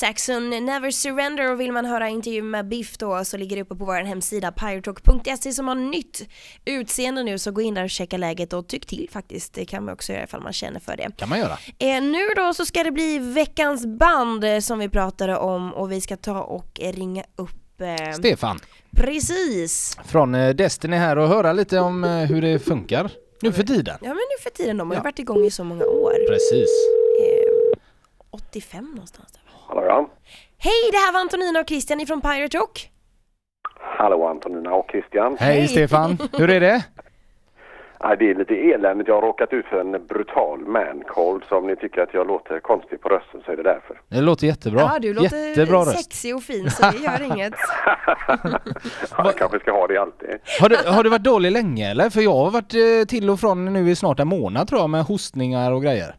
Saxon Never Surrender och vill man höra intervjun med Biff då så ligger det uppe på vår hemsida pyrotalk.se som har nytt utseende nu så gå in där och checka läget och tyck till faktiskt. Det kan man också göra ifall man känner för det. kan man göra. Eh, nu då så ska det bli veckans band eh, som vi pratade om och vi ska ta och ringa upp eh, Stefan Precis! från eh, Destiny här och höra lite om eh, hur det funkar nu för tiden. Ja men nu för tiden, de har ju Ja. varit igång i så många år. Precis. Eh, 85 någonstans där. va? Hallå ja. Hej, det här var Antonina och Christian ifrån Pirate Rock. Hallå Antonina och Christian. Hej, Hej. Stefan, hur är det? Ja, det är lite eländigt. Jag har råkat ut för en brutal man cold så om ni tycker att jag låter konstig på rösten så är det därför. Det låter jättebra. Ja, du låter Jättebra sexig och fin så det gör inget. Ja, jag kanske ska ha det alltid. Har du, har du varit dålig länge eller? För jag har varit eh, till och från nu i snart en månad tror jag med hostningar och grejer.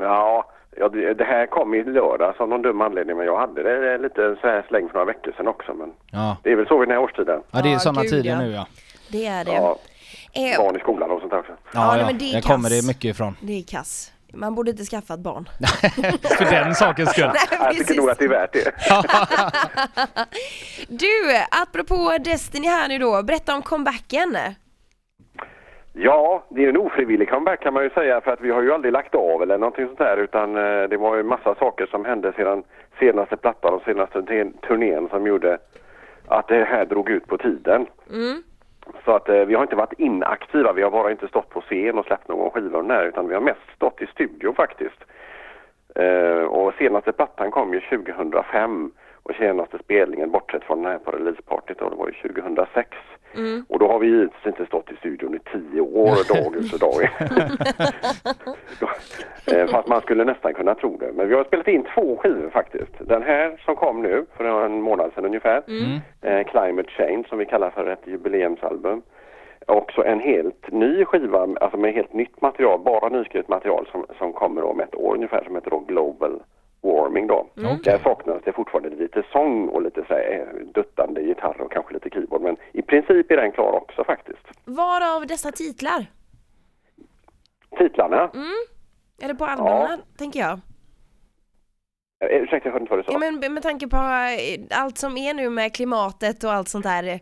Ja, ja det, det här kom i lördag av någon dum anledning men jag hade det lite så här släng för några veckor sedan också. Men Ja, det är väl så vid den här årstiden. ja det är sådana gud, tider ja. nu ja. Det är det. Ja, Eh, barn i skolan och sånt där också. Ja, Ja, nej, ja, men det är kass. kommer det mycket ifrån. det är kass. Man borde inte skaffa ett barn. För den sakens skull. Jag tycker nog att det är värt det. Du, apropå Destiny här nu då, berätta om comebacken. Ja, det är en ofrivillig comeback kan man ju säga för att vi har ju aldrig lagt av eller någonting sånt där utan eh, det var ju massa saker som hände sedan senaste plattan och senaste turn- turnén som gjorde att det här drog ut på tiden. Mm. Så att eh, vi har inte varit inaktiva, vi har bara inte stått på scen och släppt någon skiva där utan vi har mest stått i studio faktiskt. Eh, och senaste plattan kom ju 2005 och senaste spelningen bortsett från den här på releasepartyt då, det var ju 2006. Mm. Och då har vi givetvis inte stått i studion i tio år, dag ut och dag in. Eh, Fast man skulle nästan kunna tro det. Men vi har spelat in två skivor faktiskt. Den här som kom nu för en månad sedan ungefär. Mm. Eh, Climate Change som vi kallar för ett jubileumsalbum. Också en helt ny skiva, alltså med helt nytt material, bara nyskrivet material som, som kommer om ett år ungefär som heter då Global Warming då. Där saknas det fortfarande lite sång och lite så här, eh, duttande gitarr och kanske lite keyboard men i princip är den klar också faktiskt. Varav dessa titlar? Titlarna, Är det på albumen, tänker jag? eh, ursäkta jag hörde inte vad du sa. Ja, men med tanke på eh, allt som är nu med klimatet och allt sånt där, eh,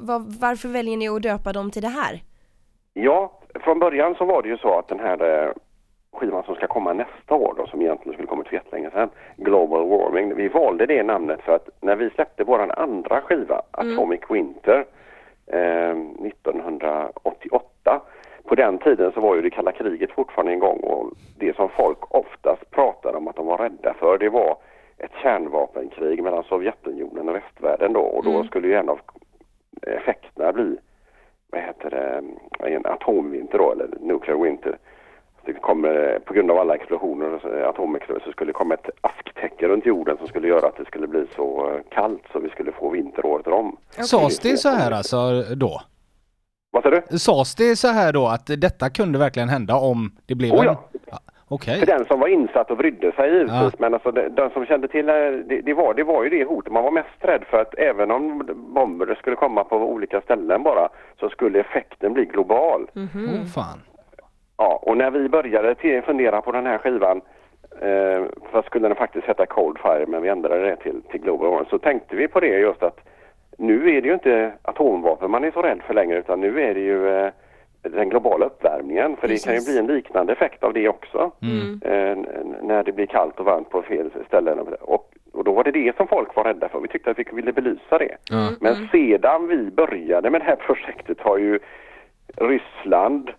va- varför väljer ni att döpa dem till det här? Ja, från början så var det ju så att den här skivan som ska komma nästa år då, som egentligen skulle kommit för jättelänge sedan, Global Warming, vi valde det namnet för att när vi släppte våran andra skiva, Atomic Winter, eh, 1988, på den tiden så var ju det kalla kriget fortfarande igång och det som folk oftast pratade om att de var rädda för det var ett kärnvapenkrig mellan Sovjetunionen och västvärlden då. Och då skulle ju en av effekterna bli vad heter det, en atomvinter då, eller nuclear winter. Det kommer, på grund av alla explosioner, så- atomexplosioner, så skulle det komma ett asktäcke runt jorden som skulle göra att det skulle bli så eh, kallt så vi skulle få vinter året om. Sades det så här alltså då? Vad sa du? Sades det så här då att detta kunde verkligen hända om det blev Oh en... ja. Okej. För den som var insatt och brydde sig givetvis, Ja. men alltså den, den som kände till eh, det, det, var, det var ju det hotet. Man var mest rädd för att även om bomber skulle komma på olika ställen bara så skulle effekten bli global. Åh fan. Ja, och när vi började fundera på den här skivan, eh, för skulle den faktiskt heta Cold Fire, men vi ändrade det till, till Global Warming, så tänkte vi på det just att nu är det ju inte atomvapen man är så rädd för längre, utan nu är det ju eh, den globala uppvärmningen, för det kan ju Precis. bli en liknande effekt av det också. Mm. Eh, när det blir kallt och varmt på fel ställen. Och, och då var det det som folk var rädda för. Vi tyckte att vi ville belysa det. Ja. Men sedan vi började med det här projektet har ju Ryssland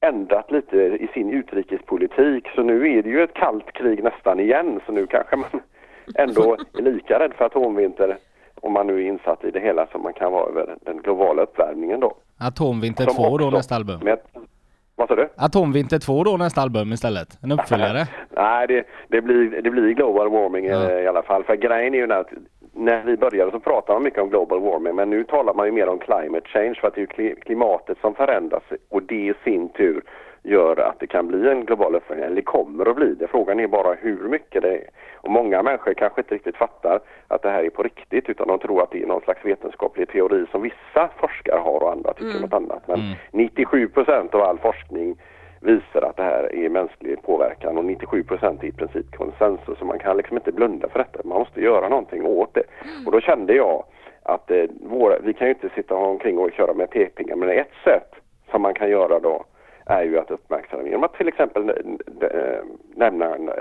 ändrat lite i sin utrikespolitik. Så nu är det ju ett kallt krig nästan igen. Så nu kanske man ändå är lika rädd för atomvinter om man nu är insatt i det hela som man kan vara över den globala uppvärmningen då. Atomvinter Som 2 då nästa album. Med, vad sa du? Atomvinter 2 då nästa album istället. En uppföljare. Nej, det, det, blir, det blir global warming Ja. eh, i alla fall. För grejen är ju att när vi började så pratade man mycket om global warming men nu talar man ju mer om climate change för att det är ju klimatet som förändras och det i sin tur gör att det kan bli en global uppvärmning, eller kommer att bli det. Frågan är bara hur mycket det är. Och många människor kanske inte riktigt fattar att det här är på riktigt utan de tror att det är någon slags vetenskaplig teori som vissa forskare har och andra tycker något annat. Men 97 procent av all forskning visar att det här är mänsklig påverkan och 97 procent är i princip konsensus så man kan liksom inte blunda för detta. Man måste göra någonting åt det. Och då kände jag att eh, våra, vi kan ju inte sitta omkring och köra med pekpingar men ett sätt som man kan göra då är ju att uppmärksamma genom att till exempel äh, nämna en, äh,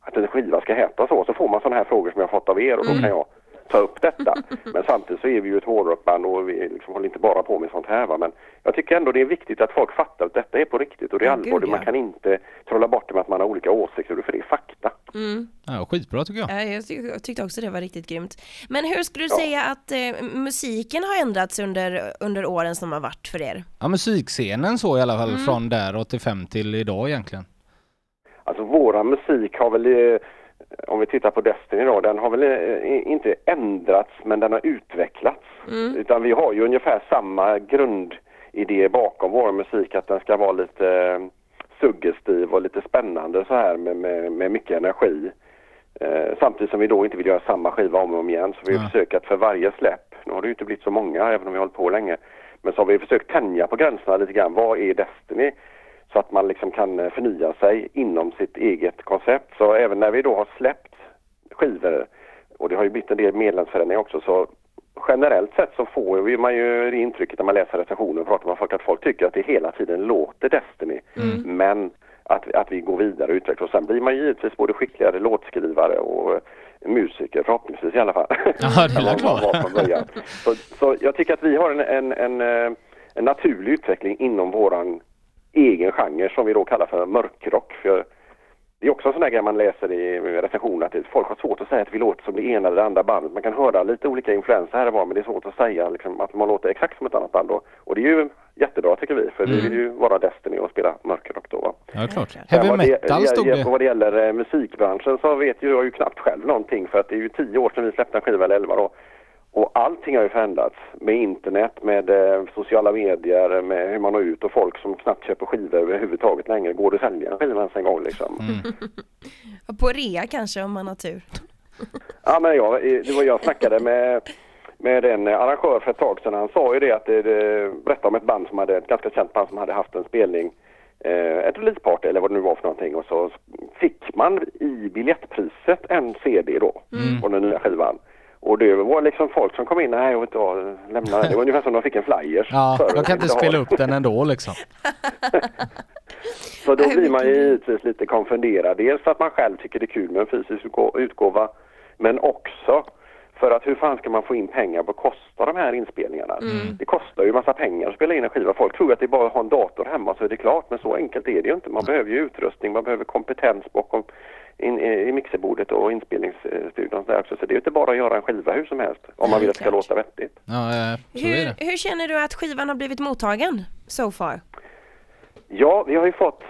att en skiva ska heta så, så får man sådana här frågor som jag fått av er och då Mm. kan jag ta upp detta. Men samtidigt så är vi ju ett hårdrockband och vi liksom håller inte bara på med sånt här va. Men jag tycker ändå det är viktigt att folk fattar att detta är på riktigt och det är ja. Man kan inte trolla bort det med att man har olika åsikter för det är fakta. Mm. Ja, skitbra tycker jag. Ja, jag, tyck, jag tyckte också det var riktigt grymt. Men hur skulle du Ja. säga att eh, musiken har ändrats under, under åren som har varit för er? Ja, musikscenen så i alla fall från där 85 till idag egentligen. Alltså våra musik har väl, eh, om vi tittar på Destiny då, den har väl eh, inte ändrats men den har utvecklats. Mm. Utan vi har ju ungefär samma grundidé bakom vår musik att den ska vara lite eh, suggestiv och lite spännande så här med, med, med mycket energi. Eh, samtidigt som vi då inte vill göra samma skiva om och om igen så vi Ja. försöker att för varje släpp, nu har det ju inte blivit så många även om vi har hållit på länge, men så har vi försökt tänja på gränserna lite grann. Vad är Destiny? Så att man liksom kan eh, förnya sig inom sitt eget koncept. Så även när vi då har släppt skivor, och det har ju blivit en del medlemsförändringar också, så generellt sett så får vi man ju det intrycket när man läser recensioner och pratar med folk att folk tycker att det hela tiden låter Destiny. Men att, att vi går vidare och utvecklar och sen blir man givetvis både skickligare låtskrivare och musiker förhoppningsvis i alla fall. Ja, det är klart. Så, så jag tycker att vi har en, en, en, eh, en naturlig utveckling inom våran egen genre som vi då kallar för mörkrock. För det är också en sån där grej man läser i recensioner att folk har svårt att säga att vi låter som det ena eller det andra bandet. Man kan höra lite olika influenser här och var men det är svårt att säga liksom, att man låter exakt som ett annat band då. Och det är ju jättebra tycker vi för vi vill ju vara Destiny och spela mörkrock då. Va? Ja, klart. Heavy Sen vad det- metal stod det. Vad det gäller eh, musikbranschen så vet ju jag ju knappt själv någonting för att det är ju tio år sedan vi släppte en skiva eller elva då. Och allting har ju förändrats med internet, med eh, sociala medier, med hur man når ut och folk som knappt köper skivor överhuvudtaget längre. Går det att sälja en skiva ens en gång liksom? På rea kanske om man har tur. Ja men jag, eh, det var jag snackade med, med en arrangör för ett tag sedan. Han sa ju det att det, det berättade om ett band som hade, ett ganska känt band som hade haft en spelning eh, ett releaseparty eller vad det nu var för någonting och så fick man i biljettpriset en CD då på den nya skivan. Och det var liksom folk som kom in, nej jag vet inte vad, lämna Det var ungefär som de fick en flyers. Ja, jag kan inte ha- spela upp den ändå liksom. Så då blir man ju givetvis lite konfunderad. Dels för att man själv tycker det är kul med en fysisk utgå- utgåva. Men också för att hur fan ska man få in pengar på att kosta de här inspelningarna? Det kostar ju massa pengar att spela in en skiva. Folk tror att det är bara att ha en dator hemma så är det klart. Men så enkelt är det ju inte. Man behöver ju utrustning, man behöver kompetens bakom in, i mixerbordet och inspelningsstudion där också. Så det är ju inte bara att göra en skiva hur som helst. Om man vill att det ska låta vettigt. Ja, så är det. Hur, hur känner du att skivan har blivit mottagen so far? Ja, vi har ju fått,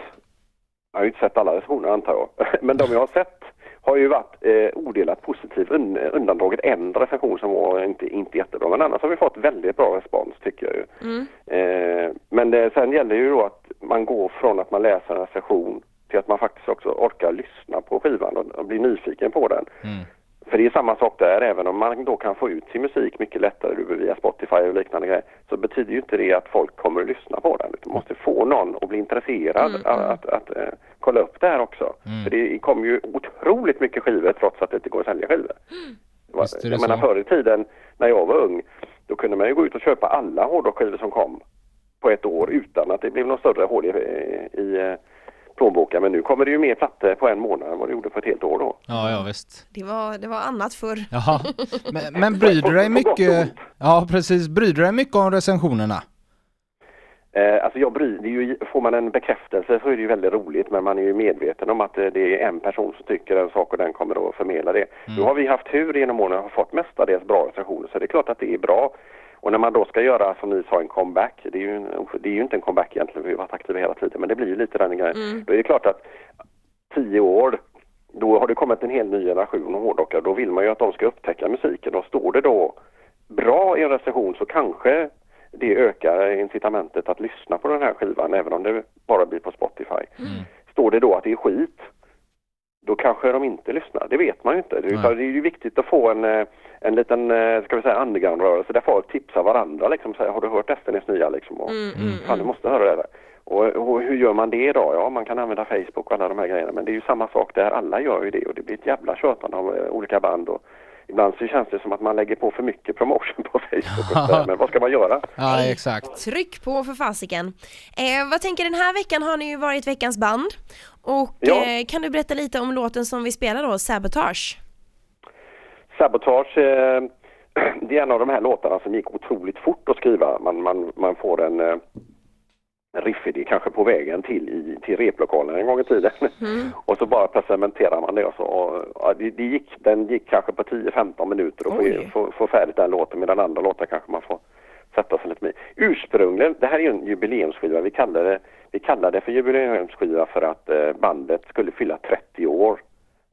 jag har ju inte sett alla recensioner antar jag, men de jag har sett har ju varit eh, odelat positiv, un, undantaget en recension som var inte, inte jättebra, men annars har vi fått väldigt bra respons tycker jag ju. Mm. Eh, men det, sen gäller ju då att man går från att man läser en recension till att man faktiskt också orkar lyssna på skivan och, och bli nyfiken på den. Mm. För det är samma sak där, även om man då kan få ut sin musik mycket lättare du, via Spotify och liknande grejer, så betyder ju inte det att folk kommer att lyssna på den. Utan man måste få någon att bli intresserad Mm, att, att, att eh, kolla upp det här också. Mm. För det kommer ju otroligt mycket skivor trots att det inte går att sälja skivor. Var- Visst Jag menar förr i tiden när jag var ung, då kunde man ju gå ut och köpa alla hårdrockskivor som kom på ett år utan att det blev någon större hål i, i eh, plånboken. Men nu kommer det ju mer plattor på en månad än vad det gjorde på ett helt år då. Ja, ja visst. Det var, det var annat förr. Jaha. Men, men bryr du dig mycket? Ja, precis. Bryr du dig mycket om recensionerna? Eh, alltså jag bryr, är ju, får man en bekräftelse så är det ju väldigt roligt men man är ju medveten om att eh, det är en person som tycker en sak och den kommer att förmedla det. Nu har vi haft tur genom åren och har fått mestadels bra recensioner så det är klart att det är bra. Och när man då ska göra som ni sa en comeback, det är ju, det är ju inte en comeback egentligen för vi har varit aktiva hela tiden men det blir ju lite den grejen. Då är det klart att tio år då har det kommit en hel ny generation av hårdrockare. Då vill man ju att de ska upptäcka musiken och står det då bra i en recension så kanske det ökar incitamentet att lyssna på den här skivan även om det bara blir på Spotify. Står det då att det är skit då kanske de inte lyssnar. Det vet man ju inte. Utan det är ju viktigt att få en, eh, en liten, eh, ska vi säga, underground-rörelse där folk tipsar varandra liksom. Säger, har du hört Estinys nya liksom? Och, Mm, mm, Fan, du måste höra det. Där. Och, och hur gör man det då? Ja, man kan använda Facebook och alla de här grejerna. Men det är ju samma sak där. Alla gör ju det och det blir ett jävla tjötande av eh, olika band. Och ibland så känns det som att man lägger på för mycket promotion på Facebook. Och så där. Men vad ska man göra? Ja, exakt. Tryck på för fasiken. Eh, vad tänker den här veckan har ni ju varit veckans band. Och Ja. eh, kan du berätta lite om låten som vi spelar då, Sabotage? Sabotage, eh, det är en av de här låtarna som gick otroligt fort att skriva. Man, man, man får en, eh, en riffidé kanske på vägen till, i, till replokalen en gång i tiden. och så bara cementerar man det. Och så, och, ja, det, det gick, den gick kanske på 10-15 minuter Oj. få, få, få färdigt den låten. Medan andra låtar kanske man får sätta sig lite med. Ursprungligen, det här är ju en jubileumsskiva. Vi kallar det, vi kallar det för jubileumsskiva för att eh, bandet skulle fylla 30 år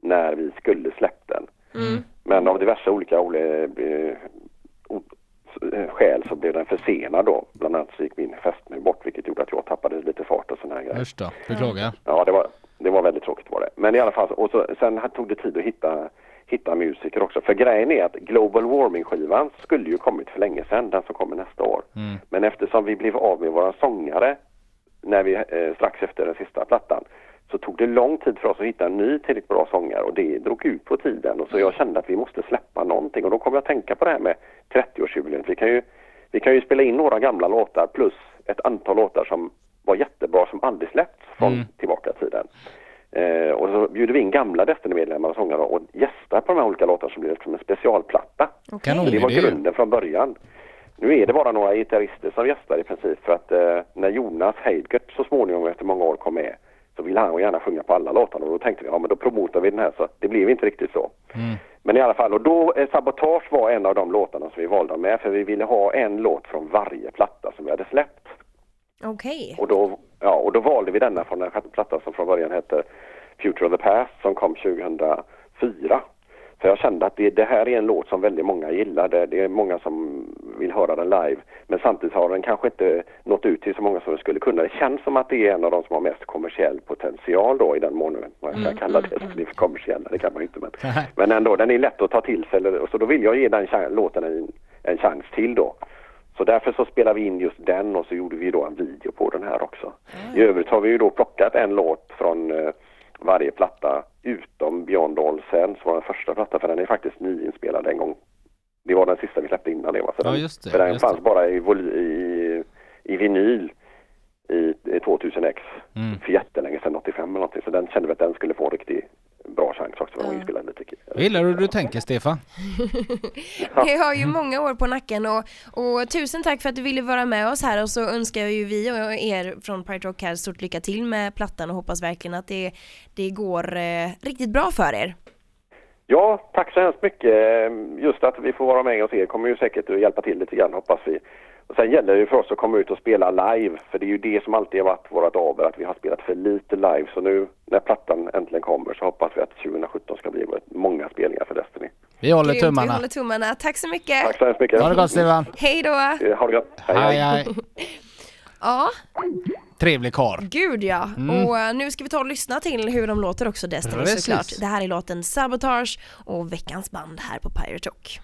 när vi skulle släppt den. Men av diverse olika ole, eh, eh, skäl så blev den försenad då. Bland annat så gick min fästmö bort vilket gjorde att jag tappade lite fart och sådana här grejer. Usch då, beklagar. Ja, det var, det var väldigt tråkigt var det. Men i alla fall, och så, sen tog det tid att hitta, hitta musiker också. För grejen är att Global Warming-skivan skulle ju kommit för länge sedan, den som kommer nästa år. Mm. Men eftersom vi blev av med våra sångare när vi, eh, strax efter den sista plattan så tog det lång tid för oss att hitta en ny tillräckligt bra sångare och det drog ut på tiden. Och så jag kände att vi måste släppa någonting och då kom jag att tänka på det här med 30-årsjubileet. Vi kan ju, vi kan ju spela in några gamla låtar plus ett antal låtar som var jättebra som aldrig släppts från Mm. tillbaka tiden. Eh, och så bjuder vi in gamla Destiny-medlemmar och sångare och gästar på de här olika låtarna som blir det som en specialplatta. Kanon. Så det var grunden från början. Nu är det bara några gitarrister som gästar i princip för att eh, när Jonas Heidgert så småningom efter många år kom med så ville han gärna sjunga på alla låtarna och då tänkte vi ja men då promotar vi den här så det blev inte riktigt så. Mm. Men i alla fall och då eh, Sabotage var en av de låtarna som vi valde med för vi ville ha en låt från varje platta som vi hade släppt. Okej. Och då, ja, och då valde vi denna från den sjätte plattan som från början hette Future of the Past som kom 2004. För jag kände att det, det här är en låt som väldigt många gillar. Det, det är många som vill höra den live. Men samtidigt har den kanske inte nått ut till så många som den skulle kunna. Det känns som att det är en av de som har mest kommersiell potential då i den mån man kan kalla det som det för kommersiella. Det kan man ju inte men. Men ändå, den är lätt att ta till sig. Så då vill jag ge den låten en, en chans till då. Så därför så spelade vi in just den och så gjorde vi då en video på den här också. I övrigt har vi ju då plockat en låt från eh, varje platta utom Beyond All Sense var den första platta för den är faktiskt nyinspelad en gång. Det var den sista vi släppte innan det va? Så Ja, just det, För den fanns det. bara i, i, i vinyl i, i 2000X Mm. för jättelänge sedan, 85 eller någonting. Så den kände vi att den skulle få en riktigt bra chans också för var Ja. inspelad lite. Jag gillar hur du tänker Stefan. Vi har ju många år på nacken och, och tusen tack för att du ville vara med oss här och så önskar ju vi och er från Pirate Rock här stort lycka till med plattan och hoppas verkligen att det, det går eh, riktigt bra för er. Ja, tack så hemskt mycket. Just att vi får vara med hos er kommer ju säkert att hjälpa till lite grann hoppas vi. Och sen gäller det för oss att komma ut och spela live, för det är ju det som alltid har varit vårt aber, att vi har spelat för lite live. Så nu när plattan äntligen kommer så hoppas vi att 2017 ska bli många spelningar för Destiny. Vi håller Grymt, Vi tummarna. håller tummarna. Tack så mycket. Tack så hemskt mycket. Ha det gott Stefan. Hej då. Eh, Ha det gott. Hej hej. Ja, Trevlig karl. gud ja. Och eh, nu ska vi ta och lyssna till hur de låter också Destiny Precis. såklart. Det här är låten Sabotage och veckans band här på Pirate Rock.